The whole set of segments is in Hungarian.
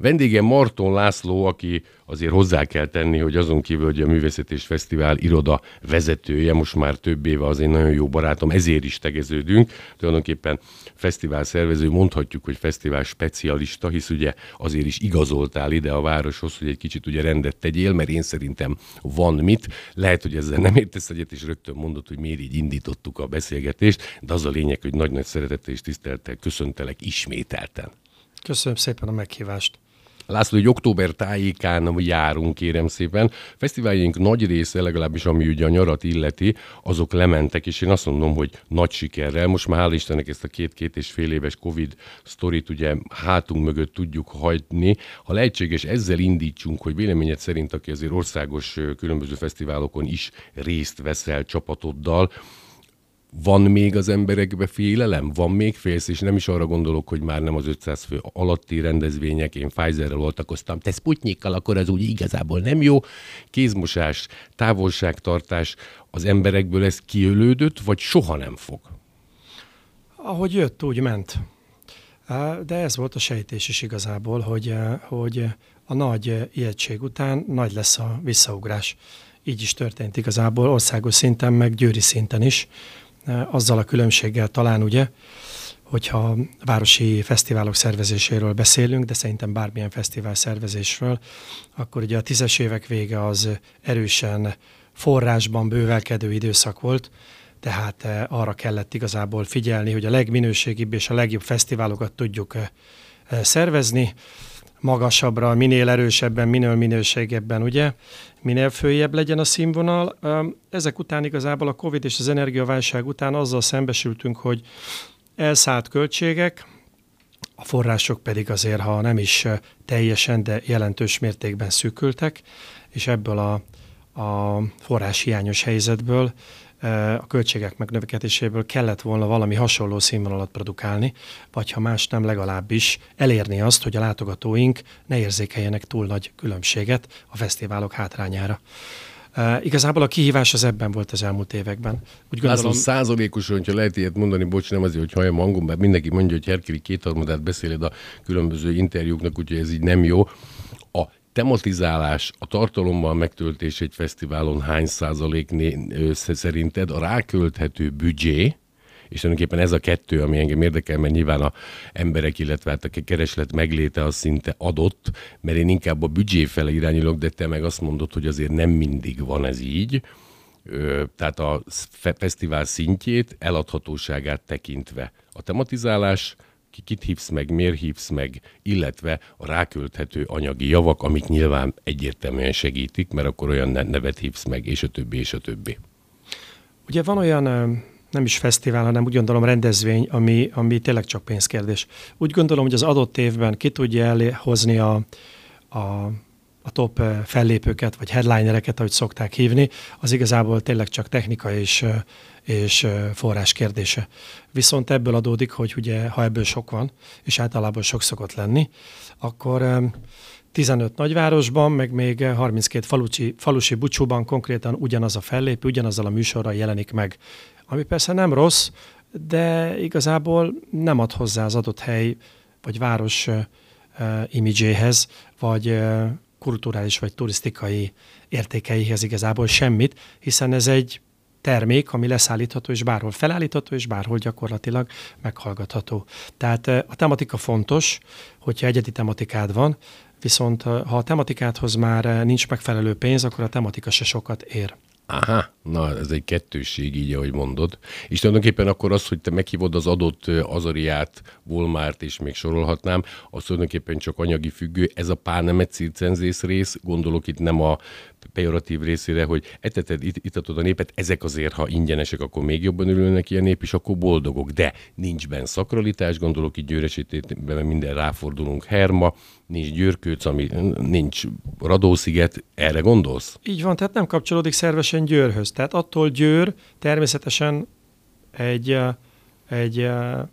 Vendégem Marton László, aki azért hozzá kell tenni, hogy azon kívül, hogy a Művészet és Fesztivál iroda vezetője, most már több éve az egy nagyon jó barátom, ezért is tegeződünk. Tulajdonképpen fesztivál szervező, mondhatjuk, hogy fesztivál specialista, hisz ugye azért is igazoltál ide a városhoz, hogy egy kicsit ugye rendet tegyél, mert én szerintem van mit. Lehet, hogy ezzel nem értesz egyet, és rögtön mondod, hogy miért így indítottuk a beszélgetést, de az a lényeg, hogy nagy-nagy szeretettel és tisztelettel köszöntelek ismételten. Köszönöm szépen a meghívást. László, hogy október tájékán járunk, kérem szépen. Fesztiváljaink nagy része, legalábbis ami ugye a nyarat illeti, azok lementek, és én azt mondom, hogy nagy sikerrel. Most már hál' Istennek ezt a két-két és fél éves Covid sztorit ugye hátunk mögött tudjuk hagyni. Ha lehetséges, ezzel indítsunk, hogy véleményed szerint, aki azért országos különböző fesztiválokon is részt veszel csapatoddal, van még az emberekbe félelem? Van még félsz, és nem is arra gondolok, hogy már nem az 500 fő alatti rendezvények, én Pfizerrel oltakoztam, te Sputnikkal, akkor az úgy igazából nem jó. Kézmosás, távolságtartás, az emberekből ez kiölődött, vagy soha nem fog? Ahogy jött, úgy ment. De ez volt a sejtés is igazából, hogy, hogy a nagy ijegység után nagy lesz a visszaugrás. Így is történt igazából országos szinten, meg győri szinten is azzal a különbséggel talán ugye, hogyha városi fesztiválok szervezéséről beszélünk, de szerintem bármilyen fesztivál szervezésről, akkor ugye a tízes évek vége az erősen forrásban bővelkedő időszak volt, tehát arra kellett igazából figyelni, hogy a legminőségibb és a legjobb fesztiválokat tudjuk szervezni, magasabbra, minél erősebben, minél minőségebben, ugye, minél följebb legyen a színvonal. Ezek után igazából a Covid és az energiaválság után azzal szembesültünk, hogy elszállt költségek, a források pedig azért, ha nem is teljesen, de jelentős mértékben szűkültek, és ebből a, a forrás hiányos helyzetből a költségek megnövekedéséből kellett volna valami hasonló színvonalat produkálni, vagy ha más nem legalábbis elérni azt, hogy a látogatóink ne érzékeljenek túl nagy különbséget a fesztiválok hátrányára. Uh, igazából a kihívás az ebben volt az elmúlt években. Úgy gondolom... László, százalékosan, hogyha lehet ilyet mondani, bocs, nem azért, hogy halljam hangom, mert mindenki mondja, hogy Herkili kétharmadát beszéled a különböző interjúknak, úgyhogy ez így nem jó tematizálás, a tartalommal megtöltés egy fesztiválon hány százalék szerinted a rákölthető büdzsé, és tulajdonképpen ez a kettő, ami engem érdekel, mert nyilván a emberek, illetve hát a kereslet megléte az szinte adott, mert én inkább a büdzsé fele irányulok, de te meg azt mondod, hogy azért nem mindig van ez így. Tehát a fesztivál szintjét, eladhatóságát tekintve. A tematizálás, kit hívsz meg, miért hívsz meg, illetve a rákölthető anyagi javak, amik nyilván egyértelműen segítik, mert akkor olyan nevet hívsz meg, és a többi, és a többi. Ugye van olyan nem is fesztivál, hanem úgy gondolom rendezvény, ami, ami tényleg csak pénzkérdés. Úgy gondolom, hogy az adott évben ki tudja elhozni a, a a top fellépőket, vagy headlinereket, ahogy szokták hívni, az igazából tényleg csak technika és, és forrás kérdése. Viszont ebből adódik, hogy ugye, ha ebből sok van, és általában sok szokott lenni, akkor 15 nagyvárosban, meg még 32 falusi, falusi bucsúban konkrétan ugyanaz a fellépő, ugyanazzal a műsorral jelenik meg. Ami persze nem rossz, de igazából nem ad hozzá az adott hely vagy város uh, imidzséhez, vagy uh, kulturális vagy turisztikai értékeihez igazából semmit, hiszen ez egy termék, ami leszállítható és bárhol felállítható, és bárhol gyakorlatilag meghallgatható. Tehát a tematika fontos, hogyha egyedi tematikád van, viszont ha a tematikádhoz már nincs megfelelő pénz, akkor a tematika se sokat ér. Aha, na ez egy kettősség így, ahogy mondod. És tulajdonképpen akkor az, hogy te meghívod az adott Azariát, Volmárt, és még sorolhatnám, az tulajdonképpen csak anyagi függő. Ez a pánemet circenzész rész, gondolok itt nem a pejoratív részére, hogy eteted, itt, itatod a népet, ezek azért, ha ingyenesek, akkor még jobban örülnek ilyen nép, és akkor boldogok. De nincs benne szakralitás, gondolok itt győresítében minden ráfordulunk Herma, nincs Győrkőc, ami nincs Radósziget, erre gondolsz? Így van, tehát nem kapcsolódik szervesen Győrhöz. Tehát attól Győr természetesen egy egy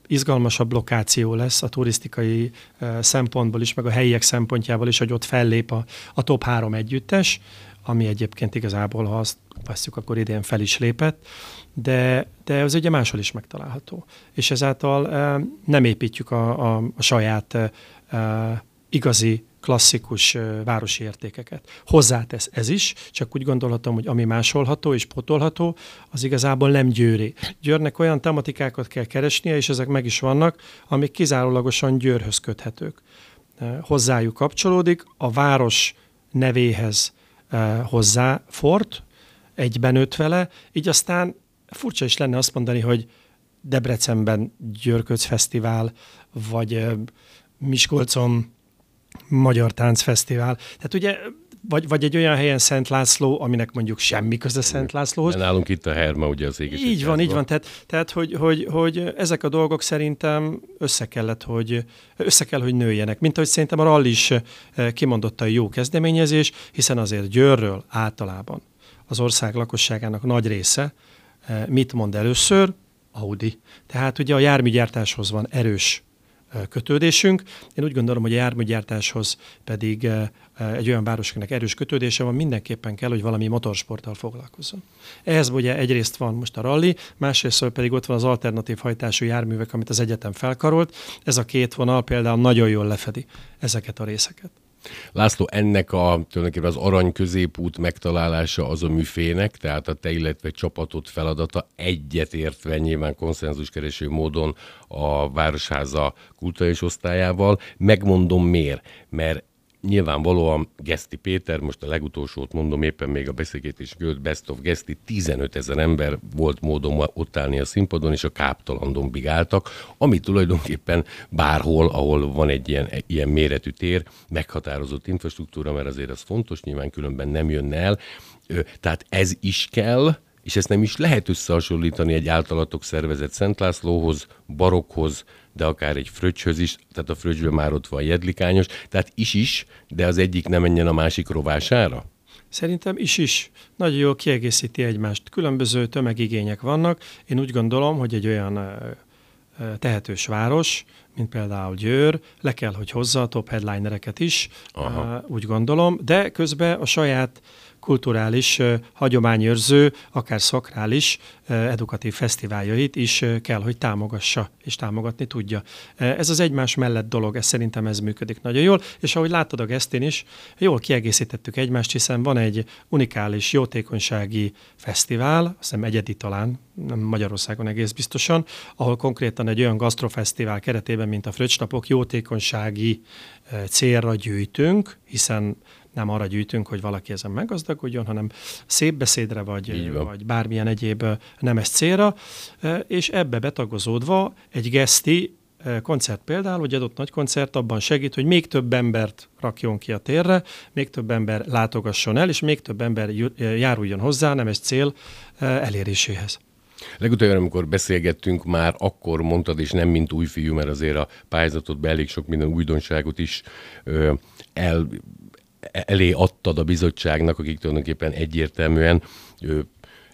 izgalmasabb lokáció lesz a turisztikai szempontból is, meg a helyiek szempontjából is, hogy ott fellép a, a top három együttes, ami egyébként igazából, ha azt veszük, akkor idén fel is lépett, de, de ez ugye máshol is megtalálható. És ezáltal nem építjük a, a, a saját igazi klasszikus városi értékeket. Hozzátesz ez is, csak úgy gondolhatom, hogy ami másolható és potolható, az igazából nem győri. Győrnek olyan tematikákat kell keresnie, és ezek meg is vannak, amik kizárólagosan Győrhöz köthetők. Hozzájuk kapcsolódik, a város nevéhez hozzá fort, egyben öt vele, így aztán furcsa is lenne azt mondani, hogy Debrecenben Györköc Fesztivál, vagy Miskolcon Magyar Táncfesztivál. Tehát ugye vagy, vagy egy olyan helyen Szent László, aminek mondjuk semmi köze Szent Lászlóhoz. De nálunk itt a Herma, ugye az éges. Így van, így van. Tehát, tehát hogy, hogy, hogy, ezek a dolgok szerintem össze kellett, hogy össze kell, hogy nőjenek. Mint ahogy szerintem a rally is eh, kimondotta a jó kezdeményezés, hiszen azért Győrről általában az ország lakosságának nagy része eh, mit mond először? Audi. Tehát ugye a járműgyártáshoz van erős kötődésünk. Én úgy gondolom, hogy a járműgyártáshoz pedig egy olyan városnak erős kötődése van, mindenképpen kell, hogy valami motorsporttal foglalkozzon. Ehhez ugye egyrészt van most a rally, másrészt pedig ott van az alternatív hajtású járművek, amit az egyetem felkarolt. Ez a két vonal például nagyon jól lefedi ezeket a részeket. László, ennek a tulajdonképpen az arany középút megtalálása az a műfének, tehát a te, illetve csapatot feladata egyetértve nyilván konszenzuskereső módon a Városháza kulturális osztályával. Megmondom miért, mert nyilvánvalóan Geszti Péter, most a legutolsót mondom, éppen még a beszélgetés költ Best of Geszti, 15 ezer ember volt módon ott állni a színpadon, és a káptalan dombig álltak, ami tulajdonképpen bárhol, ahol van egy ilyen, ilyen méretű tér, meghatározott infrastruktúra, mert azért az fontos, nyilván különben nem jönne el. Tehát ez is kell, és ezt nem is lehet összehasonlítani egy általatok szervezett Szent Lászlóhoz, barokhoz, de akár egy fröccs is, tehát a fröccsben már ott van jedlikányos, tehát is is, de az egyik nem menjen a másik rovására? Szerintem is is. Nagyon jól kiegészíti egymást. Különböző tömegigények vannak. Én úgy gondolom, hogy egy olyan tehetős város, mint például Győr, le kell, hogy hozza a top headlinereket is, Aha. úgy gondolom, de közben a saját kulturális, hagyományőrző, akár szakrális, edukatív fesztiváljait is kell, hogy támogassa és támogatni tudja. Ez az egymás mellett dolog, ez szerintem ez működik nagyon jól, és ahogy láttad a gesztén is, jól kiegészítettük egymást, hiszen van egy unikális jótékonysági fesztivál, azt hiszem egyedi talán, nem Magyarországon egész biztosan, ahol konkrétan egy olyan gasztrofesztivál keretében, mint a Fröccsnapok, jótékonysági célra gyűjtünk, hiszen nem arra gyűjtünk, hogy valaki ezen meggazdagodjon, hanem szép beszédre, vagy, vagy bármilyen egyéb nemes célra, és ebbe betagozódva egy geszti koncert például, hogy adott nagy koncert abban segít, hogy még több embert rakjon ki a térre, még több ember látogasson el, és még több ember járuljon hozzá nemes cél eléréséhez. Legutóbb, amikor beszélgettünk, már akkor mondtad, és nem mint új fiú, mert azért a pályázatodban elég sok minden újdonságot is ö, el elé adtad a bizottságnak, akik tulajdonképpen egyértelműen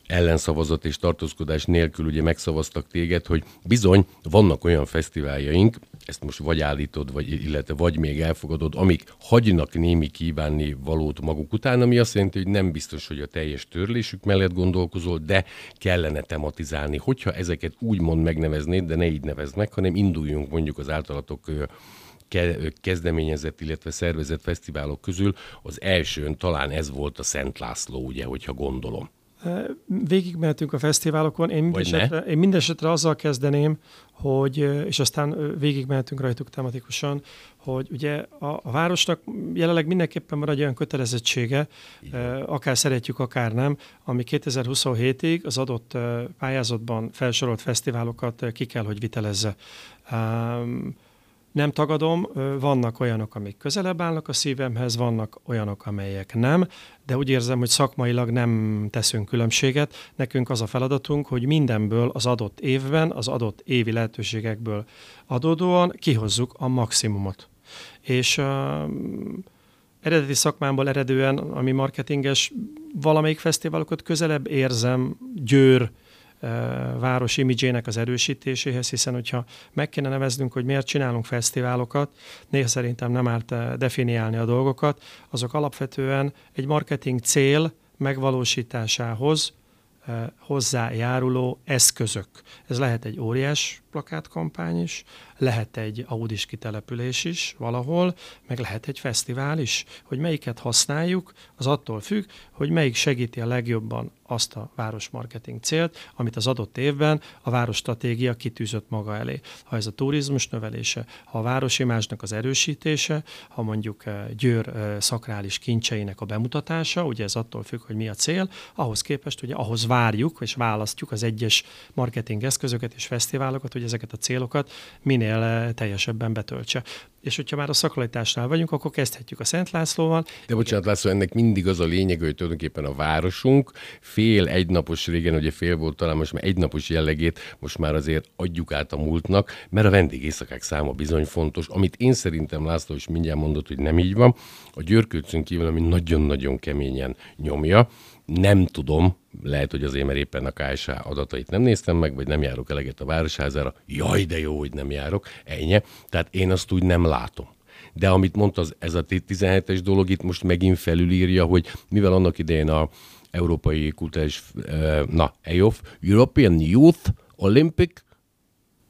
ellenszavazat és tartózkodás nélkül ugye megszavaztak téged, hogy bizony vannak olyan fesztiváljaink, ezt most vagy állítod, vagy, illetve vagy még elfogadod, amik hagynak némi kívánni valót maguk után, ami azt jelenti, hogy nem biztos, hogy a teljes törlésük mellett gondolkozol, de kellene tematizálni. Hogyha ezeket úgymond megneveznéd, de ne így nevezd meg, hanem induljunk mondjuk az általatok kezdeményezett, illetve szervezett fesztiválok közül az elsőn talán ez volt a Szent László, ugye, hogyha gondolom. Végigmehetünk a fesztiválokon. Én mindesetre, én mindesetre azzal kezdeném, hogy, és aztán végigmehetünk rajtuk tematikusan, hogy ugye a, a városnak jelenleg mindenképpen van egy olyan kötelezettsége, Igen. akár szeretjük, akár nem, ami 2027-ig az adott pályázatban felsorolt fesztiválokat ki kell, hogy vitelezze. Nem tagadom, vannak olyanok, amik közelebb állnak a szívemhez, vannak olyanok, amelyek nem, de úgy érzem, hogy szakmailag nem teszünk különbséget. Nekünk az a feladatunk, hogy mindenből az adott évben, az adott évi lehetőségekből adódóan kihozzuk a maximumot. És uh, eredeti szakmámból eredően, ami marketinges, valamelyik fesztiválokat közelebb érzem Győr, város imidzsének az erősítéséhez, hiszen hogyha meg kéne neveznünk, hogy miért csinálunk fesztiválokat, néha szerintem nem árt definiálni a dolgokat, azok alapvetően egy marketing cél megvalósításához hozzájáruló eszközök. Ez lehet egy óriás plakátkampány is, lehet egy audis kitelepülés is valahol, meg lehet egy fesztivál is. Hogy melyiket használjuk, az attól függ, hogy melyik segíti a legjobban azt a városmarketing célt, amit az adott évben a városstratégia kitűzött maga elé. Ha ez a turizmus növelése, ha a városimásnak az erősítése, ha mondjuk eh, Győr eh, szakrális kincseinek a bemutatása, ugye ez attól függ, hogy mi a cél, ahhoz képest ugye ahhoz várjuk és választjuk az egyes marketing eszközöket és fesztiválokat, hogy ezeket a célokat minél eh, teljesebben betöltse. És hogyha már a szakalitásnál vagyunk, akkor kezdhetjük a Szent Lászlóval. De bocsánat, László, ennek mindig az a lényeg, hogy tulajdonképpen a városunk fél egynapos, régen ugye fél volt talán most már egynapos jellegét, most már azért adjuk át a múltnak, mert a vendégészakák száma bizony fontos, amit én szerintem László is mindjárt mondott, hogy nem így van. A györkőcön kívül, ami nagyon-nagyon keményen nyomja, nem tudom, lehet, hogy azért, mert éppen a KSH adatait nem néztem meg, vagy nem járok eleget a Városházára. Jaj, de jó, hogy nem járok. Ennyi. Tehát én azt úgy nem látom. De amit mondta, ez a 17-es dolog itt most megint felülírja, hogy mivel annak idején a Európai Kulturális, eh, na, EOF, European Youth Olympic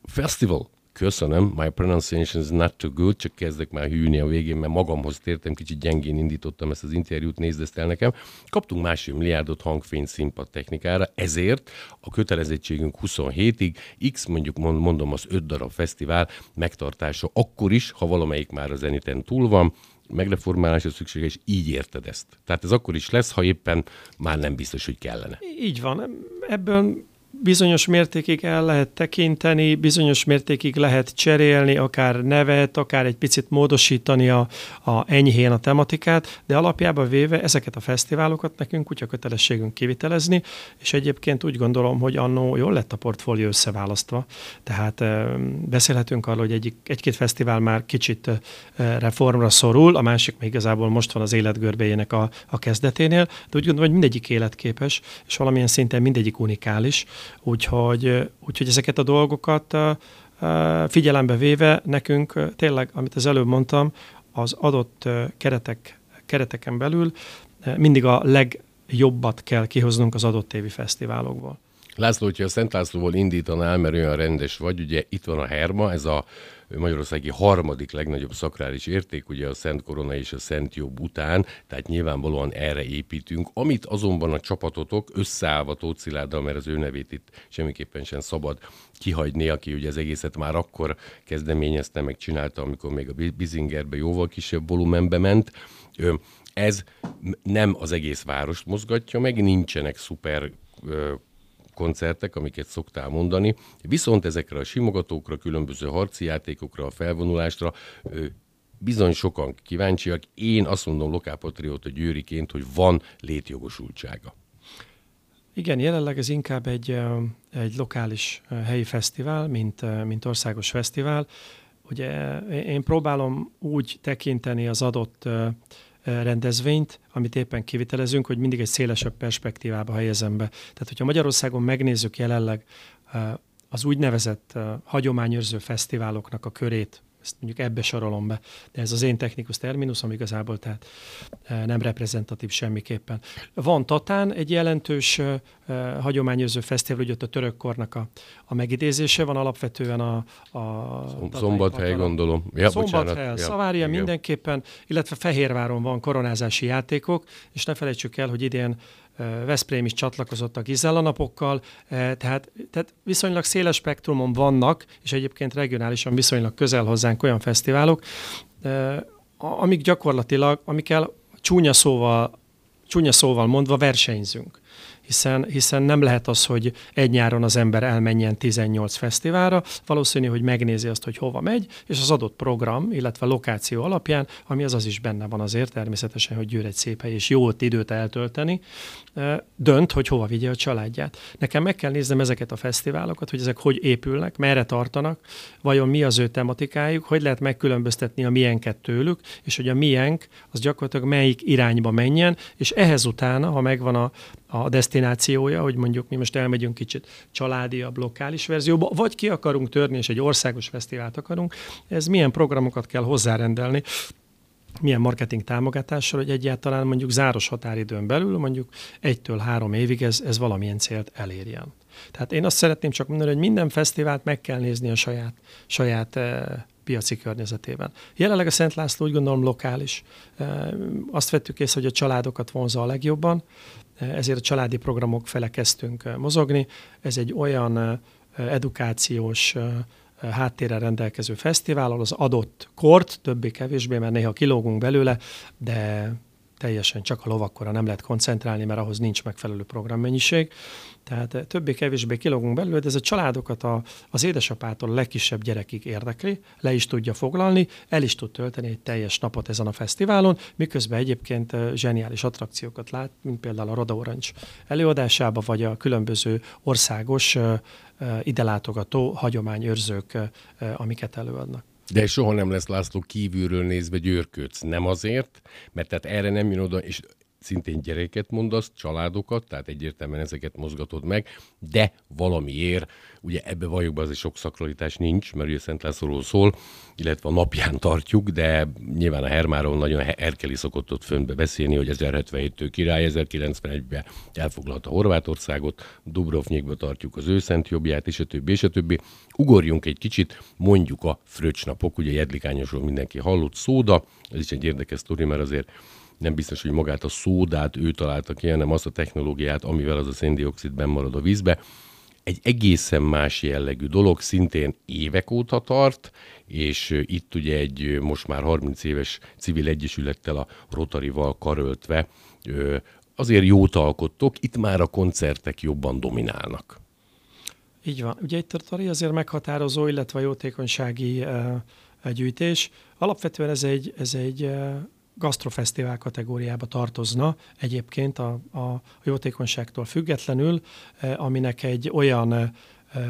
Festival Köszönöm, my pronunciation is not too good, csak kezdek már hűni a végén, mert magamhoz tértem, kicsit gyengén indítottam ezt az interjút, nézd ezt el nekem. Kaptunk másfél milliárdot hangfény színpad technikára, ezért a kötelezettségünk 27-ig, x mondjuk mondom az 5 darab fesztivál megtartása akkor is, ha valamelyik már a zeniten túl van, megreformálásra szükséges, így érted ezt. Tehát ez akkor is lesz, ha éppen már nem biztos, hogy kellene. Így van. Ebből bizonyos mértékig el lehet tekinteni, bizonyos mértékig lehet cserélni, akár nevet, akár egy picit módosítani a, a enyhén a tematikát, de alapjában véve ezeket a fesztiválokat nekünk kutya kötelességünk kivitelezni, és egyébként úgy gondolom, hogy annó jól lett a portfólió összeválasztva. Tehát e, beszélhetünk arról, hogy egy, egy-két fesztivál már kicsit e, reformra szorul, a másik még igazából most van az életgörbéjének a, a kezdeténél, de úgy gondolom, hogy mindegyik életképes, és valamilyen szinten mindegyik unikális, Úgyhogy, úgyhogy ezeket a dolgokat figyelembe véve nekünk tényleg, amit az előbb mondtam, az adott keretek, kereteken belül mindig a legjobbat kell kihoznunk az adott évi fesztiválokból. László, hogyha a Szent Lászlóval indítanál, mert olyan rendes vagy, ugye itt van a Herma, ez a magyarországi harmadik legnagyobb szakrális érték, ugye a Szent Korona és a Szent Jobb után, tehát nyilvánvalóan erre építünk. Amit azonban a csapatotok összeállva Tóth Szilárdal, mert az ő nevét itt semmiképpen sem szabad kihagyni, aki ugye az egészet már akkor kezdeményezte, meg csinálta, amikor még a Bizingerbe jóval kisebb volumenbe ment. Ez nem az egész várost mozgatja meg, nincsenek szuper koncertek, amiket szoktál mondani, viszont ezekre a simogatókra, különböző harci játékokra, a felvonulásra bizony sokan kíváncsiak. Én azt mondom lokálpatrióta győriként, hogy van létjogosultsága. Igen, jelenleg ez inkább egy, egy lokális helyi fesztivál, mint, mint országos fesztivál. Ugye én próbálom úgy tekinteni az adott rendezvényt, amit éppen kivitelezünk, hogy mindig egy szélesebb perspektívába helyezem be. Tehát, hogyha Magyarországon megnézzük jelenleg az úgynevezett hagyományőrző fesztiváloknak a körét, ezt mondjuk ebbe sorolom be, de ez az én technikus terminus, ami igazából tehát eh, nem reprezentatív semmiképpen. Van Tatán egy jelentős uh, hagyományozó fesztivál, ugye ott a törökkornak a, a megidézése van alapvetően a, a Szombathely gondolom. Ja, Szombathely, ja, Szavária mindenképpen, illetve Fehérváron van koronázási játékok, és ne felejtsük el, hogy idén Veszprém is csatlakozott a Gizella napokkal, tehát, tehát viszonylag széles spektrumon vannak, és egyébként regionálisan viszonylag közel hozzánk olyan fesztiválok, amik gyakorlatilag, amikkel csúnya szóval, csúnya szóval mondva versenyzünk hiszen, hiszen nem lehet az, hogy egy nyáron az ember elmenjen 18 fesztiválra, valószínű, hogy megnézi azt, hogy hova megy, és az adott program, illetve lokáció alapján, ami az az is benne van azért természetesen, hogy győr egy szép hely, és jó ott időt eltölteni, dönt, hogy hova vigye a családját. Nekem meg kell néznem ezeket a fesztiválokat, hogy ezek hogy épülnek, merre tartanak, vajon mi az ő tematikájuk, hogy lehet megkülönböztetni a miénket tőlük, és hogy a miénk az gyakorlatilag melyik irányba menjen, és ehhez utána, ha megvan a, a destinációja, hogy mondjuk mi most elmegyünk kicsit családi, a lokális verzióba, vagy ki akarunk törni, és egy országos fesztivált akarunk, ez milyen programokat kell hozzárendelni, milyen marketing támogatással, hogy egyáltalán mondjuk záros határidőn belül, mondjuk egytől három évig ez, ez valamilyen célt elérjen. Tehát én azt szeretném csak mondani, hogy minden fesztivált meg kell nézni a saját, saját eh, piaci környezetében. Jelenleg a Szent László úgy gondolom lokális. Eh, azt vettük észre, hogy a családokat vonza a legjobban, ezért a családi programok fele kezdtünk eh, mozogni. Ez egy olyan eh, edukációs eh, háttérrel rendelkező fesztivál, ahol az adott kort, többé-kevésbé, mert néha kilógunk belőle, de teljesen csak a lovakkora nem lehet koncentrálni, mert ahhoz nincs megfelelő programmennyiség. Tehát eh, többé-kevésbé kilógunk belőle, de ez a családokat a, az édesapától a legkisebb gyerekig érdekli, le is tudja foglalni, el is tud tölteni egy teljes napot ezen a fesztiválon, miközben egyébként eh, zseniális attrakciókat lát, mint például a Roda Orange előadásába, vagy a különböző országos eh, ide látogató hagyományőrzők, amiket előadnak. De soha nem lesz László kívülről nézve győrködsz. Nem azért, mert tehát erre nem jön oda, és szintén gyereket mondasz, családokat, tehát egyértelműen ezeket mozgatod meg, de valamiért, ugye ebbe valljuk be azért sok szakralitás nincs, mert ugye Szent Lászlóról szól, illetve a napján tartjuk, de nyilván a Hermáról nagyon Erkeli szokott ott föntbe beszélni, hogy 1077-től király, 1091-ben elfoglalta Horvátországot, Dubrovnikba tartjuk az ő szent jobbját, és a többi, és a többi. Ugorjunk egy kicsit, mondjuk a fröccsnapok, ugye Jedlikányosról mindenki hallott, szóda, ez is egy érdekes sztori, mert azért nem biztos, hogy magát a szódát ő találta ki, hanem azt a technológiát, amivel az a széndiokszid marad a vízbe. Egy egészen más jellegű dolog, szintén évek óta tart, és itt ugye egy most már 30 éves civil egyesülettel a Rotarival karöltve azért jót alkottok, itt már a koncertek jobban dominálnak. Így van. Ugye itt a Rotary azért meghatározó, illetve jótékonysági gyűjtés. Alapvetően ez egy, ez egy gasztrofesztivál kategóriába tartozna egyébként a, a jótékonyságtól függetlenül, eh, aminek egy olyan eh,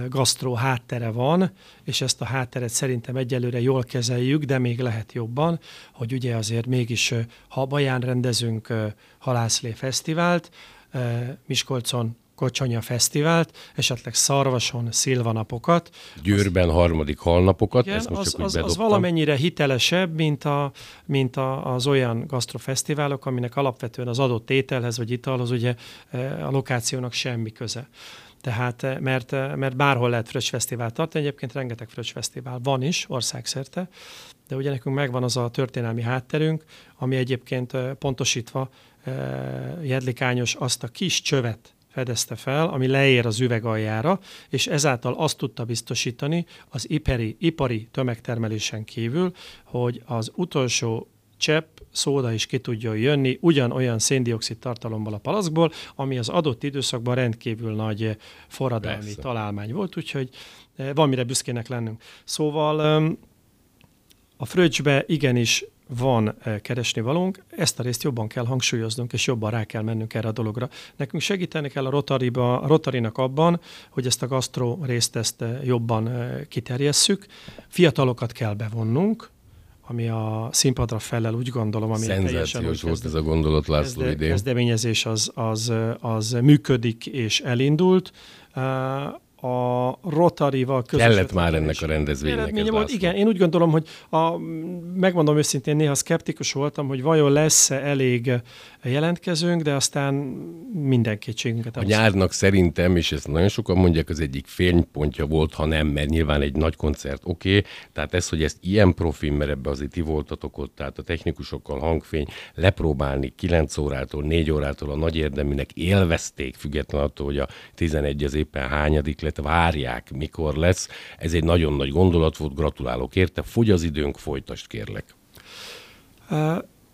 gasztró háttere van, és ezt a hátteret szerintem egyelőre jól kezeljük, de még lehet jobban, hogy ugye azért mégis, eh, ha Baján rendezünk halászlé fesztivált, Miskolcon Kocsanya Fesztivált, esetleg Szarvason szilvanapokat. Győrben az, harmadik halnapokat, igen, ezt most az, csak az, az valamennyire hitelesebb, mint, a, mint a, az olyan gasztrofesztiválok, aminek alapvetően az adott ételhez vagy italhoz ugye e, a lokációnak semmi köze. Tehát, e, mert, e, mert bárhol lehet Fröccs Fesztivál tartani, egyébként rengeteg Fröccs Fesztivál van is országszerte, de ugye nekünk megvan az a történelmi hátterünk, ami egyébként pontosítva jedlikányos azt a kis csövet, fedezte fel, ami leér az üveg aljára, és ezáltal azt tudta biztosítani az ipari, ipari tömegtermelésen kívül, hogy az utolsó csepp szóda is ki tudjon jönni ugyanolyan széndiokszid tartalommal a palackból, ami az adott időszakban rendkívül nagy forradalmi Persze. találmány volt, úgyhogy eh, van mire büszkének lennünk. Szóval a fröccsbe igenis van eh, keresni valónk, ezt a részt jobban kell hangsúlyoznunk, és jobban rá kell mennünk erre a dologra. Nekünk segíteni kell a, Rotariba, a Rotarinak abban, hogy ezt a gasztró részt ezt eh, jobban eh, kiterjesszük. Fiatalokat kell bevonnunk, ami a színpadra felel, úgy gondolom, ami Szenzációs volt ez a gondolat László kezde, idén. kezdeményezés az, az, az működik és elindult a Rotary-val közös Kellett már ennek a rendezvénynek ez volt. Igen, én úgy gondolom, hogy a, megmondom őszintén, néha szkeptikus voltam, hogy vajon lesz-e elég jelentkezőnk, de aztán minden kétségünket. A nyárnak szerintem, és ezt nagyon sokan mondják, az egyik fénypontja volt, ha nem, mert nyilván egy nagy koncert, oké, okay, tehát ez, hogy ezt ilyen profin, mert ebbe azért ti voltatok ott, tehát a technikusokkal hangfény, lepróbálni 9 órától, 4 órától a nagy érdeműnek élvezték, függetlenül attól, hogy a 11 az éppen hányadik lett, várják, mikor lesz. Ez egy nagyon nagy gondolat volt, gratulálok érte, fogy az időnk, folytasd kérlek.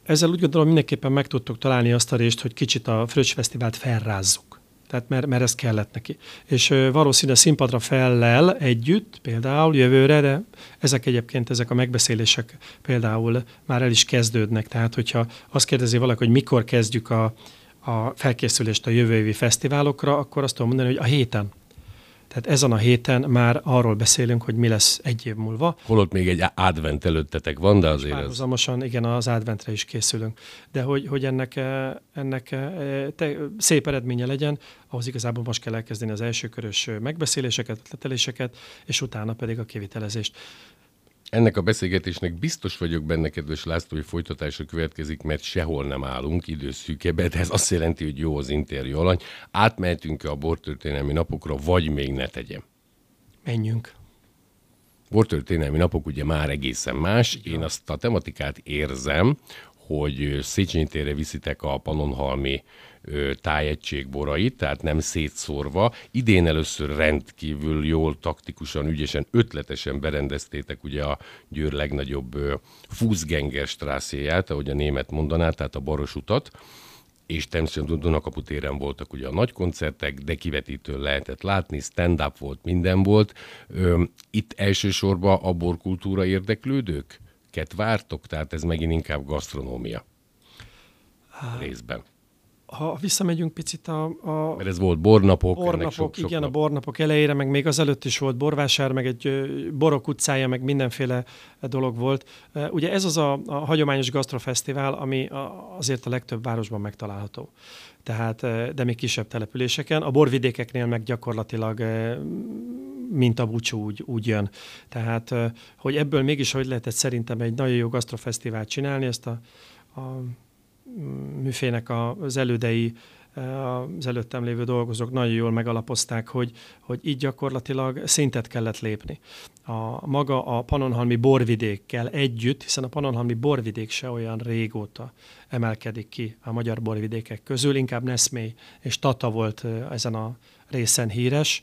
Ezzel úgy gondolom mindenképpen meg tudtuk találni azt a részt, hogy kicsit a Fröccs Fesztivált felrázzuk. Tehát mert, mert ez kellett neki. És valószínűleg színpadra fellel együtt, például jövőre, de ezek egyébként, ezek a megbeszélések például már el is kezdődnek. Tehát, hogyha azt kérdezi valaki, hogy mikor kezdjük a, a felkészülést a jövő évi fesztiválokra, akkor azt tudom mondani, hogy a héten Tehát ezen a héten már arról beszélünk, hogy mi lesz egy év múlva. Holott még egy advent előttetek van, de azért ez... Párhuzamosan, igen, az adventre is készülünk. De hogy, hogy ennek, eh, ennek eh, te, szép eredménye legyen, ahhoz igazából most kell elkezdeni az első körös megbeszéléseket, ötleteléseket, és utána pedig a kivitelezést. Ennek a beszélgetésnek biztos vagyok benne, kedves László, hogy folytatása következik, mert sehol nem állunk időszűkebe, de ez azt jelenti, hogy jó az interjú alany. Átmehetünk-e a bortörténelmi napokra, vagy még ne tegyem? Menjünk. Bortörténelmi napok ugye már egészen más. Én azt a tematikát érzem, hogy Széchenyi térre viszitek a Panonhalmi tájegység borait, tehát nem szétszórva. Idén először rendkívül jól, taktikusan, ügyesen, ötletesen berendeztétek ugye a Győr legnagyobb Fußgänger strászéját, ahogy a német mondaná, tehát a Baros utat és természetesen Dunakapu téren voltak ugye a nagy koncertek, de kivetítő lehetett látni, stand-up volt, minden volt. Itt elsősorban a borkultúra érdeklődők? Ket vártok? Tehát ez megint inkább gasztronómia részben ha visszamegyünk picit a... a Mert ez volt bornapok. Bornapok, sok, sok igen, nap. a bornapok elejére, meg még azelőtt is volt borvásár, meg egy borok utcája, meg mindenféle dolog volt. Ugye ez az a, a hagyományos gasztrofesztivál, ami azért a legtöbb városban megtalálható. Tehát, de még kisebb településeken. A borvidékeknél meg gyakorlatilag mint a bucsú úgy, úgy jön. Tehát, hogy ebből mégis hogy lehetett szerintem egy nagyon jó gasztrofesztivált csinálni, ezt a, a műfének az elődei, az előttem lévő dolgozók nagyon jól megalapozták, hogy, hogy így gyakorlatilag szintet kellett lépni. A maga a Panonhalmi borvidékkel együtt, hiszen a Panonhalmi borvidék se olyan régóta emelkedik ki a magyar borvidékek közül, inkább Neszmély és Tata volt ezen a részen híres.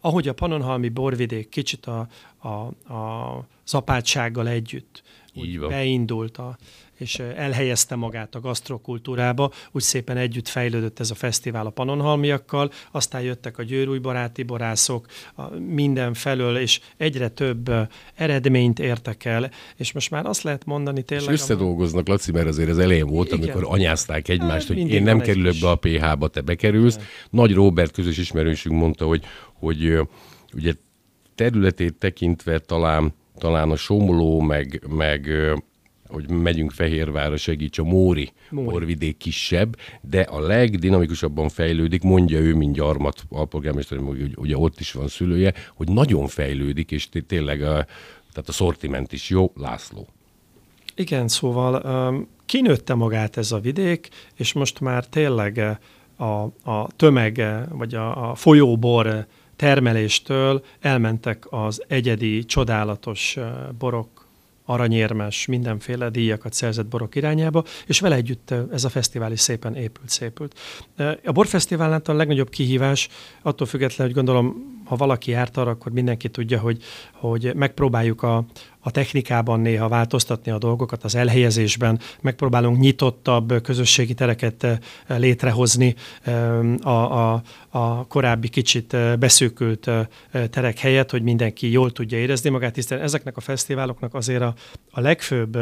ahogy a Panonhalmi borvidék kicsit a, a, a zapátsággal együtt úgy beindult a, és elhelyezte magát a gasztrokultúrába, úgy szépen együtt fejlődött ez a fesztivál a panonhalmiakkal, aztán jöttek a győrúj baráti borászok minden felől, és egyre több eredményt értek el, és most már azt lehet mondani tényleg... És összedolgoznak, Laci, mert azért az elején volt, igen. amikor anyázták egymást, hát, hogy én nem kerülök be a PH-ba, te bekerülsz. Igen. Nagy Robert közös ismerősünk mondta, hogy, hogy ugye területét tekintve talán talán a Somló, meg, meg hogy megyünk Fehérvárra, segíts a Móri, Móri. porvidék kisebb, de a legdinamikusabban fejlődik, mondja ő, mint gyarmat alpolgármester, hogy ugye ott is van szülője, hogy nagyon fejlődik, és tényleg a, tehát a szortiment is jó, László. Igen, szóval um, kinőtte magát ez a vidék, és most már tényleg a, a tömeg, vagy a, a folyóbor termeléstől elmentek az egyedi, csodálatos borok, aranyérmes, mindenféle díjakat szerzett borok irányába, és vele együtt ez a fesztivál is szépen épült, szépült. A borfesztiválnál a legnagyobb kihívás, attól függetlenül, hogy gondolom, ha valaki járt arra, akkor mindenki tudja, hogy, hogy megpróbáljuk a, a technikában néha változtatni a dolgokat, az elhelyezésben, megpróbálunk nyitottabb közösségi tereket eh, létrehozni eh, a, a, a korábbi kicsit eh, beszűkült terek helyett, hogy mindenki jól tudja érezni magát, hiszen ezeknek a fesztiváloknak azért a, a legfőbb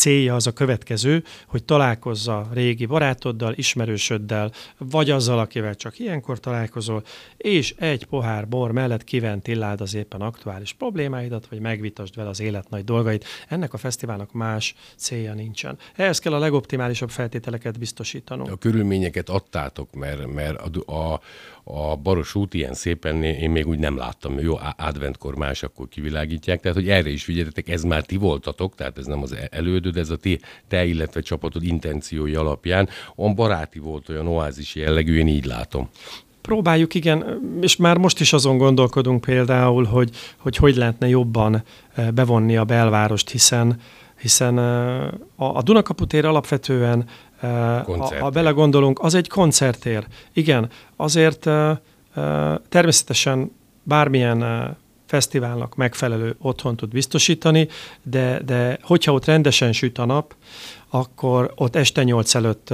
célja az a következő, hogy találkozza régi barátoddal, ismerősöddel, vagy azzal, akivel csak ilyenkor találkozol, és egy pohár bor mellett kiventiláld az éppen aktuális problémáidat, vagy megvitasd vele az élet nagy dolgait. Ennek a fesztiválnak más célja nincsen. Ehhez kell a legoptimálisabb feltételeket biztosítanunk. A körülményeket adtátok, mert, mert a, a, a Baros út ilyen szépen én még úgy nem láttam. Jó, adventkor más, akkor kivilágítják. Tehát, hogy erre is figyeljetek, ez már ti voltatok, tehát ez nem az elődöd, ez a ti, te, illetve csapatod intenciói alapján. On baráti volt, olyan oázis jellegű, én így látom. Próbáljuk, igen, és már most is azon gondolkodunk például, hogy hogy, hogy lehetne jobban eh, bevonni a belvárost, hiszen hiszen eh, a, a Dunakaputér alapvetően Koncertér. Ha belegondolunk, az egy koncertér. Igen, azért természetesen bármilyen fesztiválnak megfelelő otthon tud biztosítani, de, de hogyha ott rendesen süt a nap, akkor ott este nyolc előtt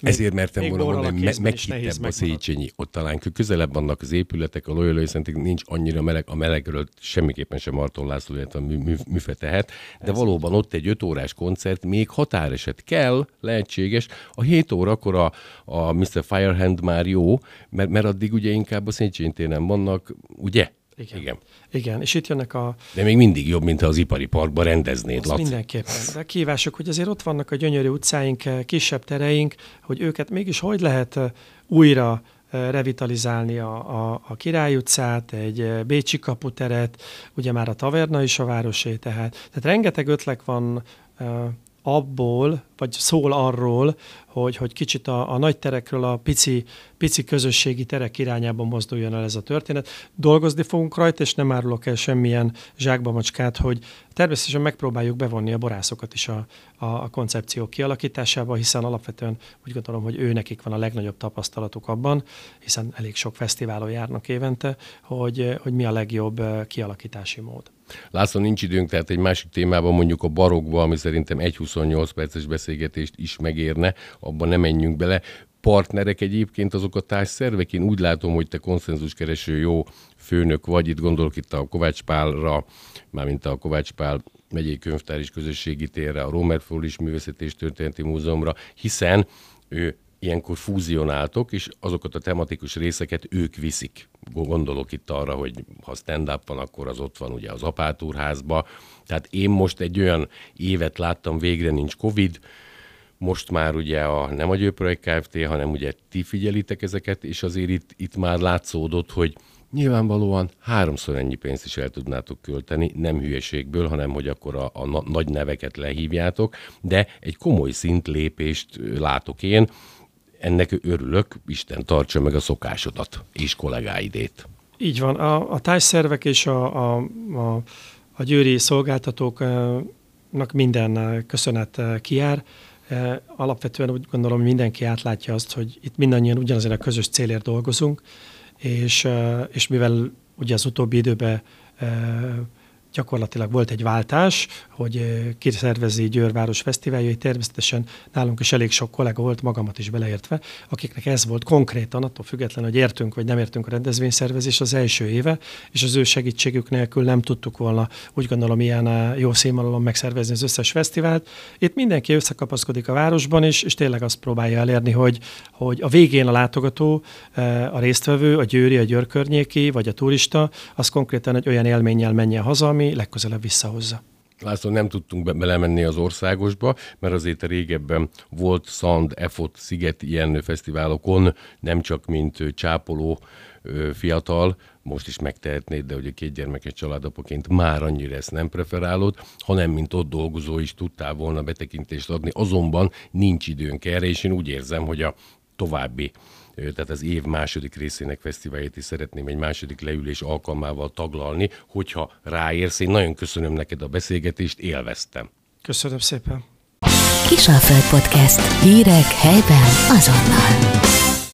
még, Ezért mertem volna mondani, me- a. Széchenyi. Ott talán kö- közelebb vannak az épületek, a Loyolai Szentig nincs annyira meleg, a melegről semmiképpen sem Marton László, illetve a mű, mű, műfe tehet, de valóban ott egy öt órás koncert, még határeset kell, lehetséges. A 7 órakor a, a Mr. Firehand már jó, mert, mert addig ugye inkább a Széchenyi téren vannak, ugye? Igen. Igen. Igen, és itt jönnek a, De még mindig jobb, mint ha az ipari parkban rendeznéd, Az Laci. mindenképpen. De kívások, hogy azért ott vannak a gyönyörű utcáink, eh, kisebb tereink, hogy őket mégis hogy lehet eh, újra eh, revitalizálni a, a, a Király utcát, egy Bécsi kaputeret, ugye már a taverna is a városé, tehát, tehát rengeteg ötlet van abból, vagy szól arról, hogy, hogy kicsit a, a nagy terekről a pici, pici közösségi terek irányába mozduljon el ez a történet. Dolgozni fogunk rajta, és nem árulok el semmilyen zsákba macskát, hogy természetesen megpróbáljuk bevonni a borászokat is a, a, a koncepció kialakításába, hiszen alapvetően úgy gondolom, hogy ő nekik van a legnagyobb tapasztalatuk abban, hiszen elég sok fesztiválon járnak évente, hogy, hogy mi a legjobb eh, kialakítási mód. László, nincs időnk, tehát egy másik témában mondjuk a barokba, ami szerintem egy 28 perces beszélgetést is megérne, abban nem menjünk bele. Partnerek egyébként azok a társszervek, én úgy látom, hogy te konszenzuskereső jó főnök vagy, itt gondolok itt a Kovács Pálra, mármint a Kovács Pál megyei könyvtár és közösségi térre, a Romer Fólis Művészeti és Történeti Múzeumra, hiszen ő ilyenkor fúzionáltok, és azokat a tematikus részeket ők viszik. Gondolok itt arra, hogy ha stand-up van, akkor az ott van ugye az apátúrházba. Tehát én most egy olyan évet láttam, végre nincs Covid, most már ugye a, nem a Győrprojekt Kft., hanem ugye ti figyelitek ezeket, és azért itt, itt már látszódott, hogy nyilvánvalóan háromszor ennyi pénzt is el tudnátok költeni, nem hülyeségből, hanem hogy akkor a, a na- nagy neveket lehívjátok, de egy komoly szintlépést látok én, ennek örülök, Isten tartsa meg a szokásodat és kollégáidét. Így van. A, a tájszervek és a, a, a, a győri szolgáltatóknak minden eh, köszönet eh, kijár. Eh, Alapvetően úgy gondolom, mindenki átlátja azt, hogy itt mindannyian ugyanazért a közös célért dolgozunk, és, eh, és mivel ugye az utóbbi időben eh, gyakorlatilag volt egy váltás, hogy kiszervezi Győrváros fesztiváljai, természetesen nálunk is elég sok kollega volt, magamat is beleértve, akiknek ez volt konkrétan, attól függetlenül, hogy értünk vagy nem értünk a rendezvényszervezés az első éve, és az ő segítségük nélkül nem tudtuk volna, úgy gondolom, ilyen jó színvonalon megszervezni az összes fesztivált. Itt mindenki összekapaszkodik a városban is, és tényleg azt próbálja elérni, hogy, hogy a végén a látogató, a résztvevő, a győri, a győr környéki, vagy a turista, az konkrétan egy olyan élménnyel menjen haza, ami legközelebb visszahozza. László, nem tudtunk be- belemenni az országosba, mert azért régebben volt Szand, Efot, Sziget ilyen fesztiválokon, nem csak mint csápoló fiatal, most is megtehetnéd, de ugye két gyermekes családapaként már annyira ezt nem preferálod, hanem mint ott dolgozó is tudtál volna betekintést adni, azonban nincs időnk erre, és én úgy érzem, hogy a további tehát az év második részének fesztiválját is szeretném egy második leülés alkalmával taglalni, hogyha ráérsz. Én nagyon köszönöm neked a beszélgetést, élveztem. Köszönöm szépen! Kisalföld Podcast. Hírek helyben azonnal.